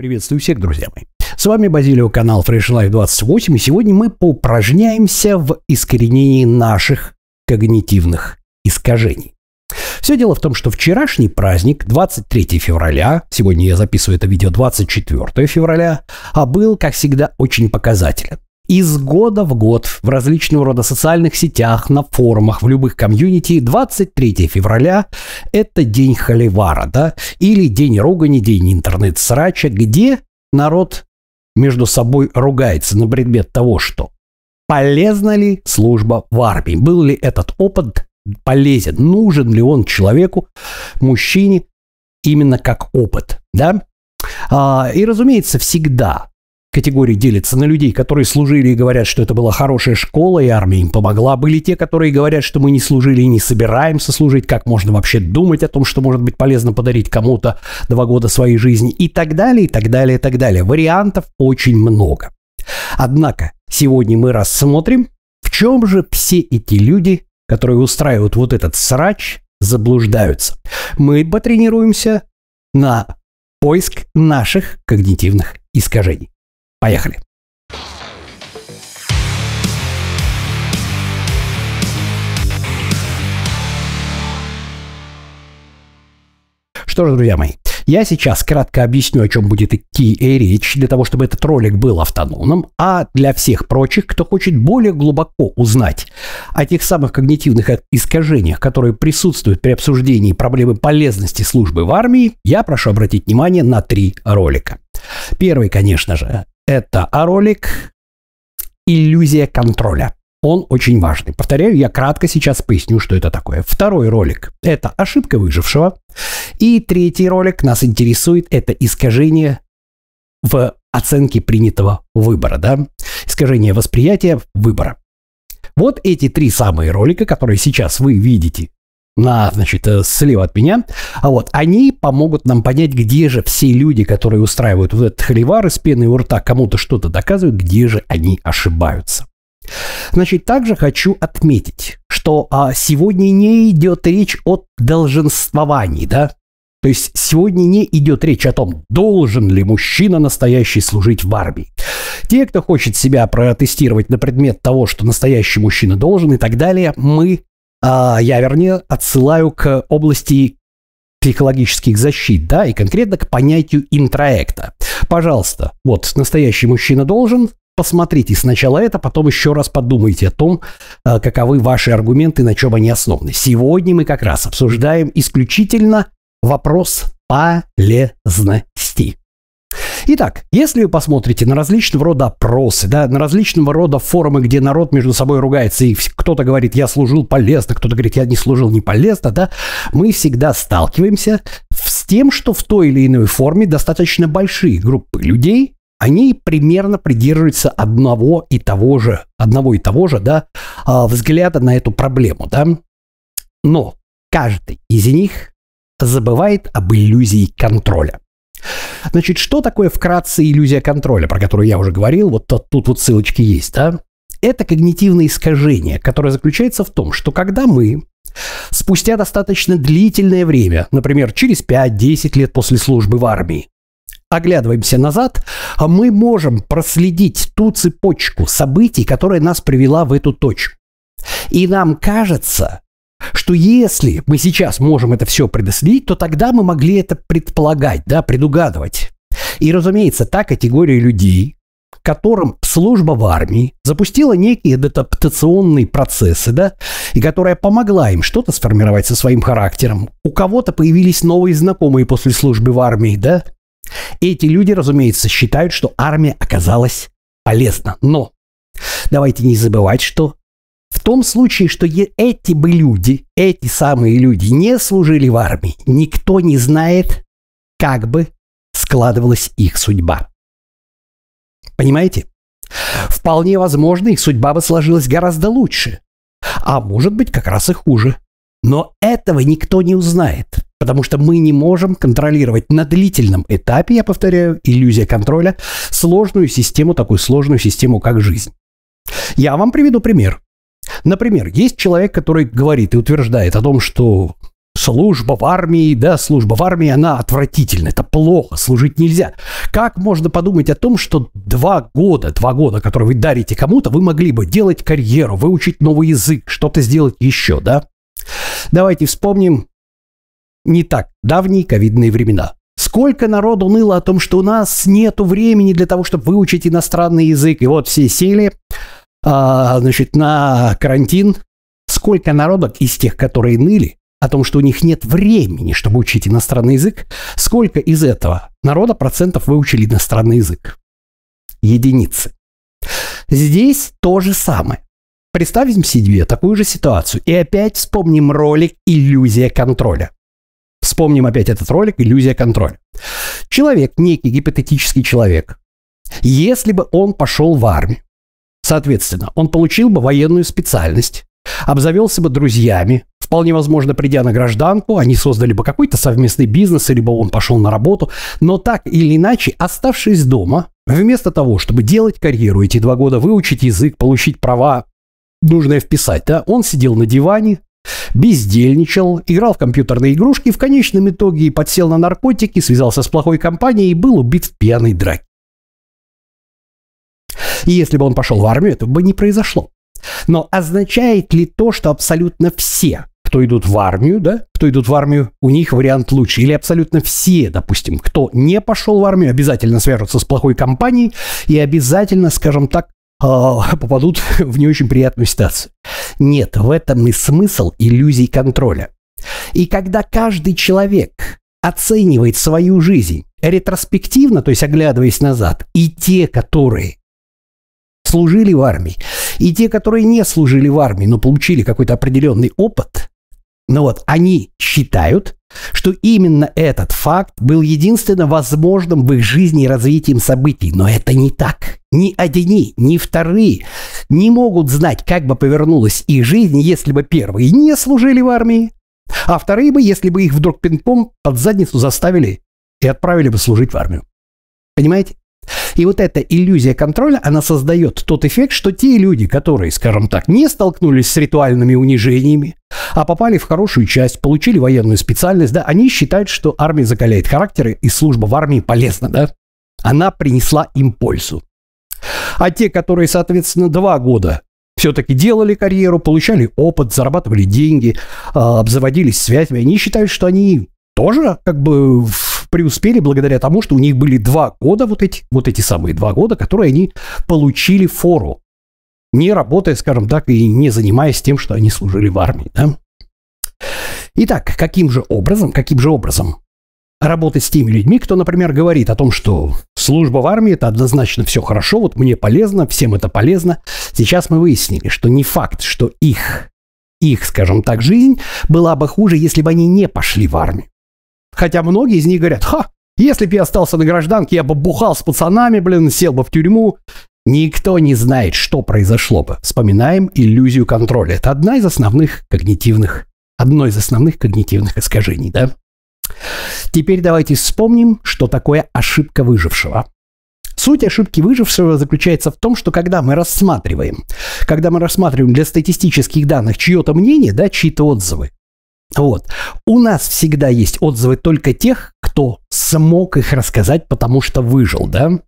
Приветствую всех, друзья мои. С вами Базилио, канал Fresh Life 28, и сегодня мы поупражняемся в искоренении наших когнитивных искажений. Все дело в том, что вчерашний праздник, 23 февраля, сегодня я записываю это видео 24 февраля, а был, как всегда, очень показателен. Из года в год в различного рода социальных сетях, на форумах, в любых комьюнити 23 февраля – это день холивара, да, или день ругани, день интернет-срача, где народ между собой ругается на предмет того, что полезна ли служба в армии, был ли этот опыт полезен, нужен ли он человеку, мужчине, именно как опыт, да. А, и, разумеется, всегда категории делятся на людей, которые служили и говорят, что это была хорошая школа, и армия им помогла. Были те, которые говорят, что мы не служили и не собираемся служить, как можно вообще думать о том, что может быть полезно подарить кому-то два года своей жизни, и так далее, и так далее, и так далее. Вариантов очень много. Однако, сегодня мы рассмотрим, в чем же все эти люди, которые устраивают вот этот срач, заблуждаются. Мы потренируемся на поиск наших когнитивных искажений. Поехали. Что ж, друзья мои, я сейчас кратко объясню, о чем будет идти речь, для того, чтобы этот ролик был автономным, а для всех прочих, кто хочет более глубоко узнать о тех самых когнитивных искажениях, которые присутствуют при обсуждении проблемы полезности службы в армии, я прошу обратить внимание на три ролика. Первый, конечно же, это ролик «Иллюзия контроля». Он очень важный. Повторяю, я кратко сейчас поясню, что это такое. Второй ролик – это ошибка выжившего. И третий ролик нас интересует – это искажение в оценке принятого выбора, да? Искажение восприятия выбора. Вот эти три самые ролика, которые сейчас вы видите на, значит, э, слева от меня, а вот они помогут нам понять, где же все люди, которые устраивают вот этот холивар из пены у рта, кому-то что-то доказывают, где же они ошибаются. Значит, также хочу отметить, что а, сегодня не идет речь о долженствовании, да? То есть сегодня не идет речь о том, должен ли мужчина настоящий служить в армии. Те, кто хочет себя протестировать на предмет того, что настоящий мужчина должен и так далее, мы я, вернее, отсылаю к области психологических защит, да, и конкретно к понятию интроекта. Пожалуйста, вот настоящий мужчина должен, посмотрите сначала это, потом еще раз подумайте о том, а, каковы ваши аргументы, на чем они основаны. Сегодня мы как раз обсуждаем исключительно вопрос полезности. Итак, если вы посмотрите на различного рода опросы, да, на различного рода форумы, где народ между собой ругается, и кто-то говорит, я служил полезно, кто-то говорит, я не служил не полезно, да, мы всегда сталкиваемся с тем, что в той или иной форме достаточно большие группы людей, они примерно придерживаются одного и того же, одного и того же, да, а, взгляда на эту проблему, да. Но каждый из них забывает об иллюзии контроля. Значит, что такое вкратце иллюзия контроля, про которую я уже говорил, вот тут вот ссылочки есть, да? Это когнитивное искажение, которое заключается в том, что когда мы спустя достаточно длительное время, например, через 5-10 лет после службы в армии, оглядываемся назад, а мы можем проследить ту цепочку событий, которая нас привела в эту точку. И нам кажется, что если мы сейчас можем это все предоследить, то тогда мы могли это предполагать, да, предугадывать. И, разумеется, та категория людей, которым служба в армии запустила некие адаптационные процессы, да, и которая помогла им что-то сформировать со своим характером. У кого-то появились новые знакомые после службы в армии, да. Эти люди, разумеется, считают, что армия оказалась полезна. Но давайте не забывать, что в том случае, что эти бы люди, эти самые люди не служили в армии, никто не знает, как бы складывалась их судьба. Понимаете? Вполне возможно, их судьба бы сложилась гораздо лучше. А может быть, как раз и хуже. Но этого никто не узнает, потому что мы не можем контролировать на длительном этапе, я повторяю, иллюзия контроля, сложную систему, такую сложную систему, как жизнь. Я вам приведу пример. Например, есть человек, который говорит и утверждает о том, что служба в армии, да, служба в армии, она отвратительна, это плохо, служить нельзя. Как можно подумать о том, что два года, два года, которые вы дарите кому-то, вы могли бы делать карьеру, выучить новый язык, что-то сделать еще, да? Давайте вспомним не так давние ковидные времена. Сколько народу ныло о том, что у нас нету времени для того, чтобы выучить иностранный язык. И вот все сели, значит, на карантин. Сколько народок из тех, которые ныли, о том, что у них нет времени, чтобы учить иностранный язык, сколько из этого народа процентов выучили иностранный язык? Единицы. Здесь то же самое. Представим себе такую же ситуацию и опять вспомним ролик «Иллюзия контроля». Вспомним опять этот ролик «Иллюзия контроля». Человек, некий гипотетический человек, если бы он пошел в армию, соответственно, он получил бы военную специальность, обзавелся бы друзьями, Вполне возможно, придя на гражданку, они создали бы какой-то совместный бизнес, либо он пошел на работу. Но так или иначе, оставшись дома, вместо того, чтобы делать карьеру, эти два года выучить язык, получить права, нужное вписать, да, он сидел на диване, бездельничал, играл в компьютерные игрушки, в конечном итоге подсел на наркотики, связался с плохой компанией и был убит в пьяной драке. И если бы он пошел в армию, этого бы не произошло. Но означает ли то, что абсолютно все кто идут в армию, да, кто идут в армию, у них вариант лучше. Или абсолютно все, допустим, кто не пошел в армию, обязательно свяжутся с плохой компанией и обязательно, скажем так, а, попадут в не очень приятную ситуацию. Нет, в этом и смысл иллюзий контроля. И когда каждый человек оценивает свою жизнь ретроспективно, то есть оглядываясь назад, и те, которые служили в армии, и те, которые не служили в армии, но получили какой-то определенный опыт, но вот они считают, что именно этот факт был единственно возможным в их жизни и развитием событий. Но это не так. Ни одни, ни вторые не могут знать, как бы повернулась их жизнь, если бы первые не служили в армии, а вторые бы, если бы их вдруг пинком под задницу заставили и отправили бы служить в армию. Понимаете? И вот эта иллюзия контроля, она создает тот эффект, что те люди, которые, скажем так, не столкнулись с ритуальными унижениями, а попали в хорошую часть, получили военную специальность, да, они считают, что армия закаляет характеры и служба в армии полезна, да. Она принесла им пользу. А те, которые, соответственно, два года все-таки делали карьеру, получали опыт, зарабатывали деньги, а, обзаводились связями, они считают, что они тоже как бы преуспели благодаря тому, что у них были два года, вот эти, вот эти самые два года, которые они получили фору, не работая, скажем так, и не занимаясь тем, что они служили в армии. Да? Итак, каким же образом, каким же образом работать с теми людьми, кто, например, говорит о том, что служба в армии – это однозначно все хорошо, вот мне полезно, всем это полезно. Сейчас мы выяснили, что не факт, что их, их, скажем так, жизнь была бы хуже, если бы они не пошли в армию. Хотя многие из них говорят, ха, если бы я остался на гражданке, я бы бухал с пацанами, блин, сел бы в тюрьму. Никто не знает, что произошло бы. Вспоминаем иллюзию контроля. Это одна из основных когнитивных, одно из основных когнитивных искажений, да? Теперь давайте вспомним, что такое ошибка выжившего. Суть ошибки выжившего заключается в том, что когда мы рассматриваем, когда мы рассматриваем для статистических данных чье-то мнение, да, чьи-то отзывы, вот. У нас всегда есть отзывы только тех, кто смог их рассказать, потому что выжил, да?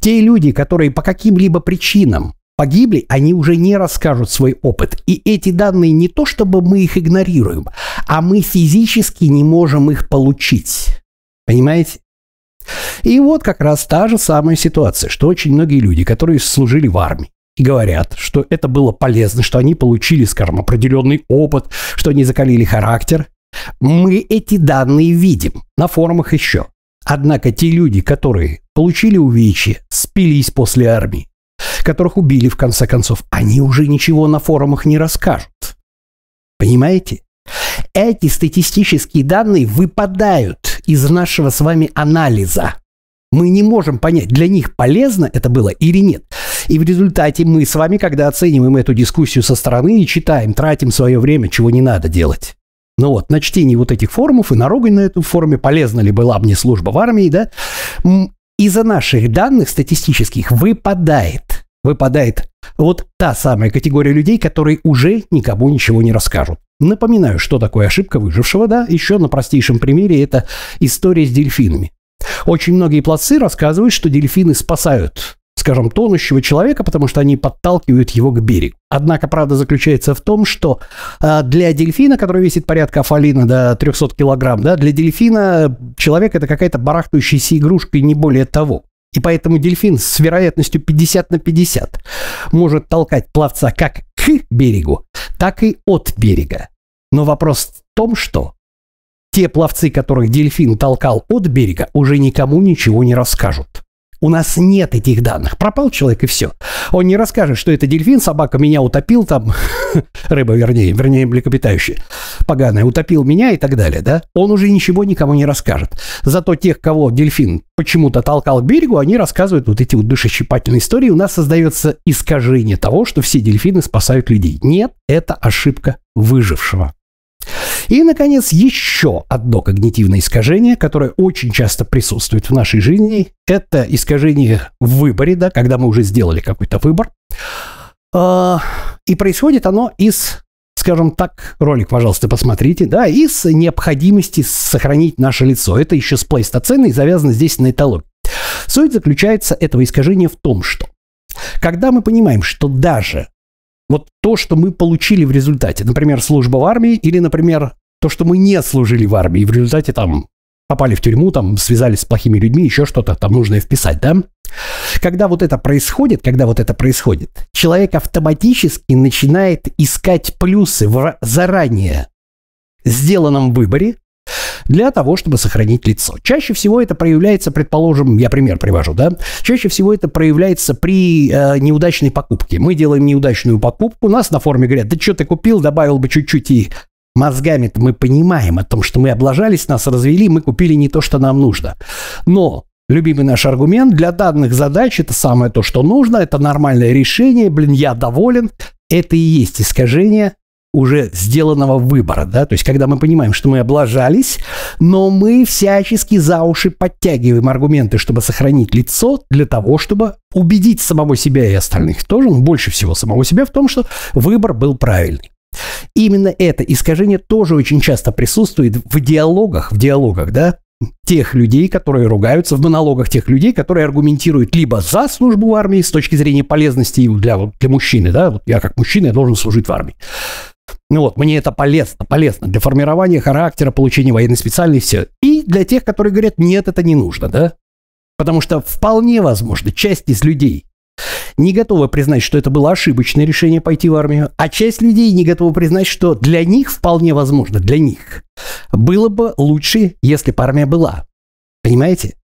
Те люди, которые по каким-либо причинам погибли, они уже не расскажут свой опыт. И эти данные не то, чтобы мы их игнорируем, а мы физически не можем их получить. Понимаете? И вот как раз та же самая ситуация, что очень многие люди, которые служили в армии, и говорят, что это было полезно, что они получили, скажем, определенный опыт, что они закалили характер. Мы эти данные видим на форумах еще. Однако те люди, которые получили увечья, спились после армии, которых убили в конце концов, они уже ничего на форумах не расскажут. Понимаете? Эти статистические данные выпадают из нашего с вами анализа. Мы не можем понять, для них полезно это было или нет. И в результате мы с вами, когда оцениваем эту дискуссию со стороны и читаем, тратим свое время, чего не надо делать. Ну вот, на чтении вот этих форумов и на на эту форуме, полезна ли была мне служба в армии, да, из-за наших данных статистических выпадает, выпадает вот та самая категория людей, которые уже никому ничего не расскажут. Напоминаю, что такое ошибка выжившего, да, еще на простейшем примере это история с дельфинами. Очень многие пловцы рассказывают, что дельфины спасают скажем, тонущего человека, потому что они подталкивают его к берегу. Однако правда заключается в том, что э, для дельфина, который весит порядка афалина до 300 килограмм, да, для дельфина человек это какая-то барахтающаяся игрушка и не более того. И поэтому дельфин с вероятностью 50 на 50 может толкать пловца как к берегу, так и от берега. Но вопрос в том, что те пловцы, которых дельфин толкал от берега, уже никому ничего не расскажут. У нас нет этих данных. Пропал человек и все. Он не расскажет, что это дельфин, собака меня утопил, там, рыба, вернее, вернее, млекопитающая, поганая, утопил меня и так далее, да? Он уже ничего никому не расскажет. Зато тех, кого дельфин почему-то толкал к берегу, они рассказывают вот эти вот душещипательные истории. У нас создается искажение того, что все дельфины спасают людей. Нет, это ошибка выжившего. И, наконец, еще одно когнитивное искажение, которое очень часто присутствует в нашей жизни, это искажение в выборе, да, когда мы уже сделали какой-то выбор. А, и происходит оно из скажем так, ролик, пожалуйста, посмотрите, да, из необходимости сохранить наше лицо. Это еще с плейстоценой завязано здесь на этологии. Суть заключается этого искажения в том, что когда мы понимаем, что даже вот то, что мы получили в результате, например, служба в армии или, например, то, что мы не служили в армии, и в результате там попали в тюрьму, там связались с плохими людьми, еще что-то там нужно вписать, да? Когда вот это происходит, когда вот это происходит, человек автоматически начинает искать плюсы в заранее сделанном выборе, для того, чтобы сохранить лицо. Чаще всего это проявляется, предположим, я пример привожу, да, чаще всего это проявляется при э, неудачной покупке. Мы делаем неудачную покупку, нас на форуме говорят, да что ты купил, добавил бы чуть-чуть и мозгами-то мы понимаем о том, что мы облажались, нас развели, мы купили не то, что нам нужно. Но любимый наш аргумент для данных задач это самое то, что нужно, это нормальное решение, блин, я доволен. Это и есть искажение уже сделанного выбора, да, то есть когда мы понимаем, что мы облажались, но мы всячески за уши подтягиваем аргументы, чтобы сохранить лицо для того, чтобы убедить самого себя и остальных тоже, но больше всего самого себя в том, что выбор был правильный. Именно это искажение тоже очень часто присутствует в диалогах, в диалогах, да, тех людей, которые ругаются, в монологах тех людей, которые аргументируют либо за службу в армии с точки зрения полезности для, для мужчины, да, вот я как мужчина, я должен служить в армии, ну вот, мне это полезно, полезно для формирования характера, получения военной специальности. И для тех, которые говорят, нет, это не нужно, да? Потому что вполне возможно, часть из людей не готова признать, что это было ошибочное решение пойти в армию, а часть людей не готова признать, что для них вполне возможно, для них было бы лучше, если бы армия была. Понимаете?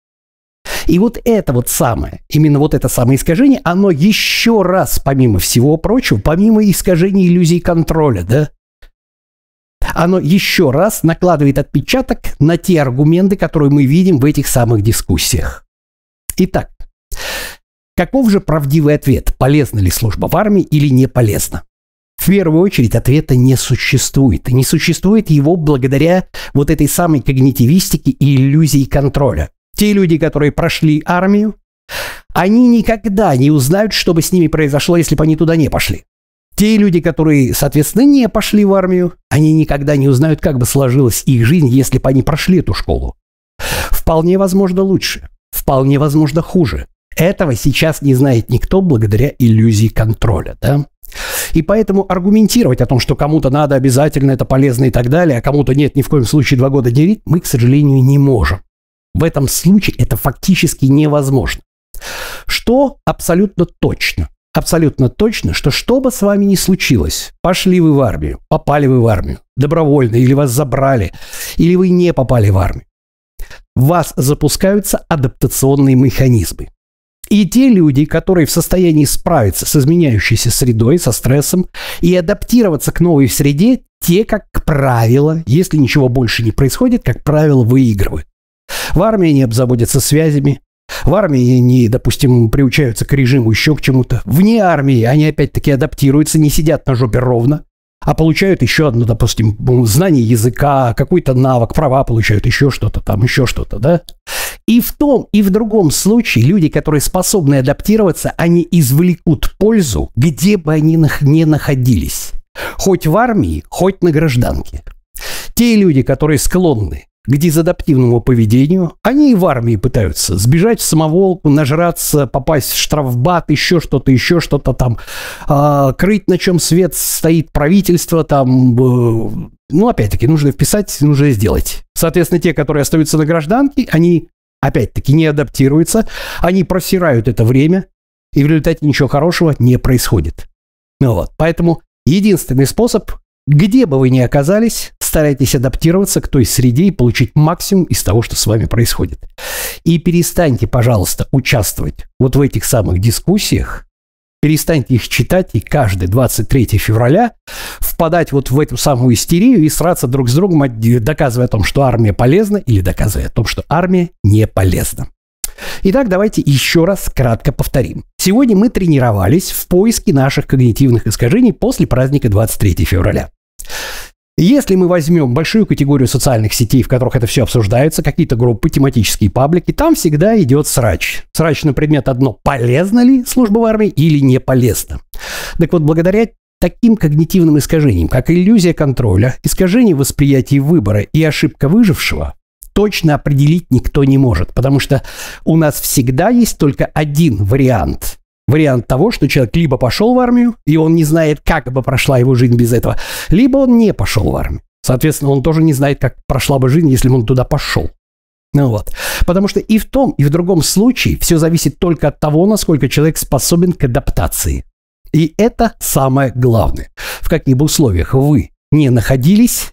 И вот это вот самое, именно вот это самое искажение, оно еще раз, помимо всего прочего, помимо искажения иллюзий контроля, да, оно еще раз накладывает отпечаток на те аргументы, которые мы видим в этих самых дискуссиях. Итак, каков же правдивый ответ? Полезна ли служба в армии или не полезна? В первую очередь ответа не существует. Не существует его благодаря вот этой самой когнитивистике и иллюзии контроля. Те люди, которые прошли армию, они никогда не узнают, что бы с ними произошло, если бы они туда не пошли. Те люди, которые, соответственно, не пошли в армию, они никогда не узнают, как бы сложилась их жизнь, если бы они прошли эту школу. Вполне возможно лучше, вполне возможно хуже. Этого сейчас не знает никто благодаря иллюзии контроля, да? И поэтому аргументировать о том, что кому-то надо обязательно, это полезно и так далее, а кому-то нет, ни в коем случае два года делить, мы, к сожалению, не можем. В этом случае это фактически невозможно. Что абсолютно точно? Абсолютно точно, что что бы с вами ни случилось, пошли вы в армию, попали вы в армию, добровольно, или вас забрали, или вы не попали в армию, в вас запускаются адаптационные механизмы. И те люди, которые в состоянии справиться с изменяющейся средой, со стрессом и адаптироваться к новой среде, те, как правило, если ничего больше не происходит, как правило, выигрывают. В армии они обзаводятся связями, в армии они, допустим, приучаются к режиму еще к чему-то. Вне армии они опять-таки адаптируются, не сидят на жопе ровно, а получают еще одно, допустим, знание языка, какой-то навык, права получают, еще что-то там, еще что-то, да? И в том, и в другом случае люди, которые способны адаптироваться, они извлекут пользу, где бы они не находились. Хоть в армии, хоть на гражданке. Те люди, которые склонны к дезадаптивному поведению, они и в армии пытаются сбежать в самоволку, нажраться, попасть в штрафбат, еще что-то, еще что-то там, э, крыть, на чем свет стоит правительство, там, э, ну, опять-таки, нужно вписать, нужно сделать. Соответственно, те, которые остаются на гражданке, они, опять-таки, не адаптируются, они просирают это время, и в результате ничего хорошего не происходит. Ну вот, поэтому единственный способ, где бы вы ни оказались, старайтесь адаптироваться к той среде и получить максимум из того, что с вами происходит. И перестаньте, пожалуйста, участвовать вот в этих самых дискуссиях, перестаньте их читать и каждый 23 февраля впадать вот в эту самую истерию и сраться друг с другом, доказывая о том, что армия полезна или доказывая о том, что армия не полезна. Итак, давайте еще раз кратко повторим. Сегодня мы тренировались в поиске наших когнитивных искажений после праздника 23 февраля. Если мы возьмем большую категорию социальных сетей, в которых это все обсуждается, какие-то группы, тематические паблики, там всегда идет срач. Срач на предмет одно, полезно ли служба в армии или не полезно. Так вот, благодаря таким когнитивным искажениям, как иллюзия контроля, искажение восприятия выбора и ошибка выжившего, точно определить никто не может, потому что у нас всегда есть только один вариант. Вариант того, что человек либо пошел в армию, и он не знает, как бы прошла его жизнь без этого, либо он не пошел в армию. Соответственно, он тоже не знает, как прошла бы жизнь, если бы он туда пошел. Ну вот. Потому что и в том, и в другом случае все зависит только от того, насколько человек способен к адаптации. И это самое главное. В каких бы условиях вы не находились,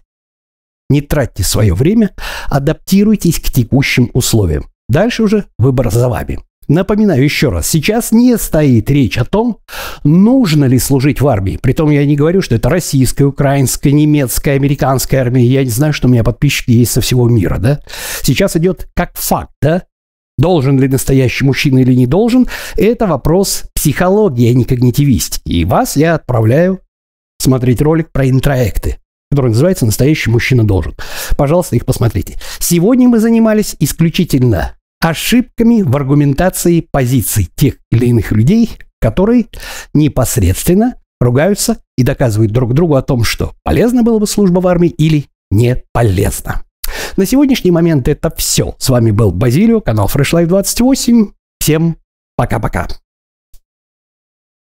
не тратьте свое время, адаптируйтесь к текущим условиям. Дальше уже выбор за вами. Напоминаю еще раз, сейчас не стоит речь о том, нужно ли служить в армии. Притом я не говорю, что это российская, украинская, немецкая, американская армия. Я не знаю, что у меня подписчики есть со всего мира, да. Сейчас идет как факт, да. Должен ли настоящий мужчина или не должен, это вопрос психологии, а не когнитивистики. И вас я отправляю смотреть ролик про интроекты который называется «Настоящий мужчина должен». Пожалуйста, их посмотрите. Сегодня мы занимались исключительно ошибками в аргументации позиций тех или иных людей, которые непосредственно ругаются и доказывают друг другу о том, что полезна была бы служба в армии или не полезна. На сегодняшний момент это все. С вами был Базилио, канал Fresh Life 28. Всем пока-пока.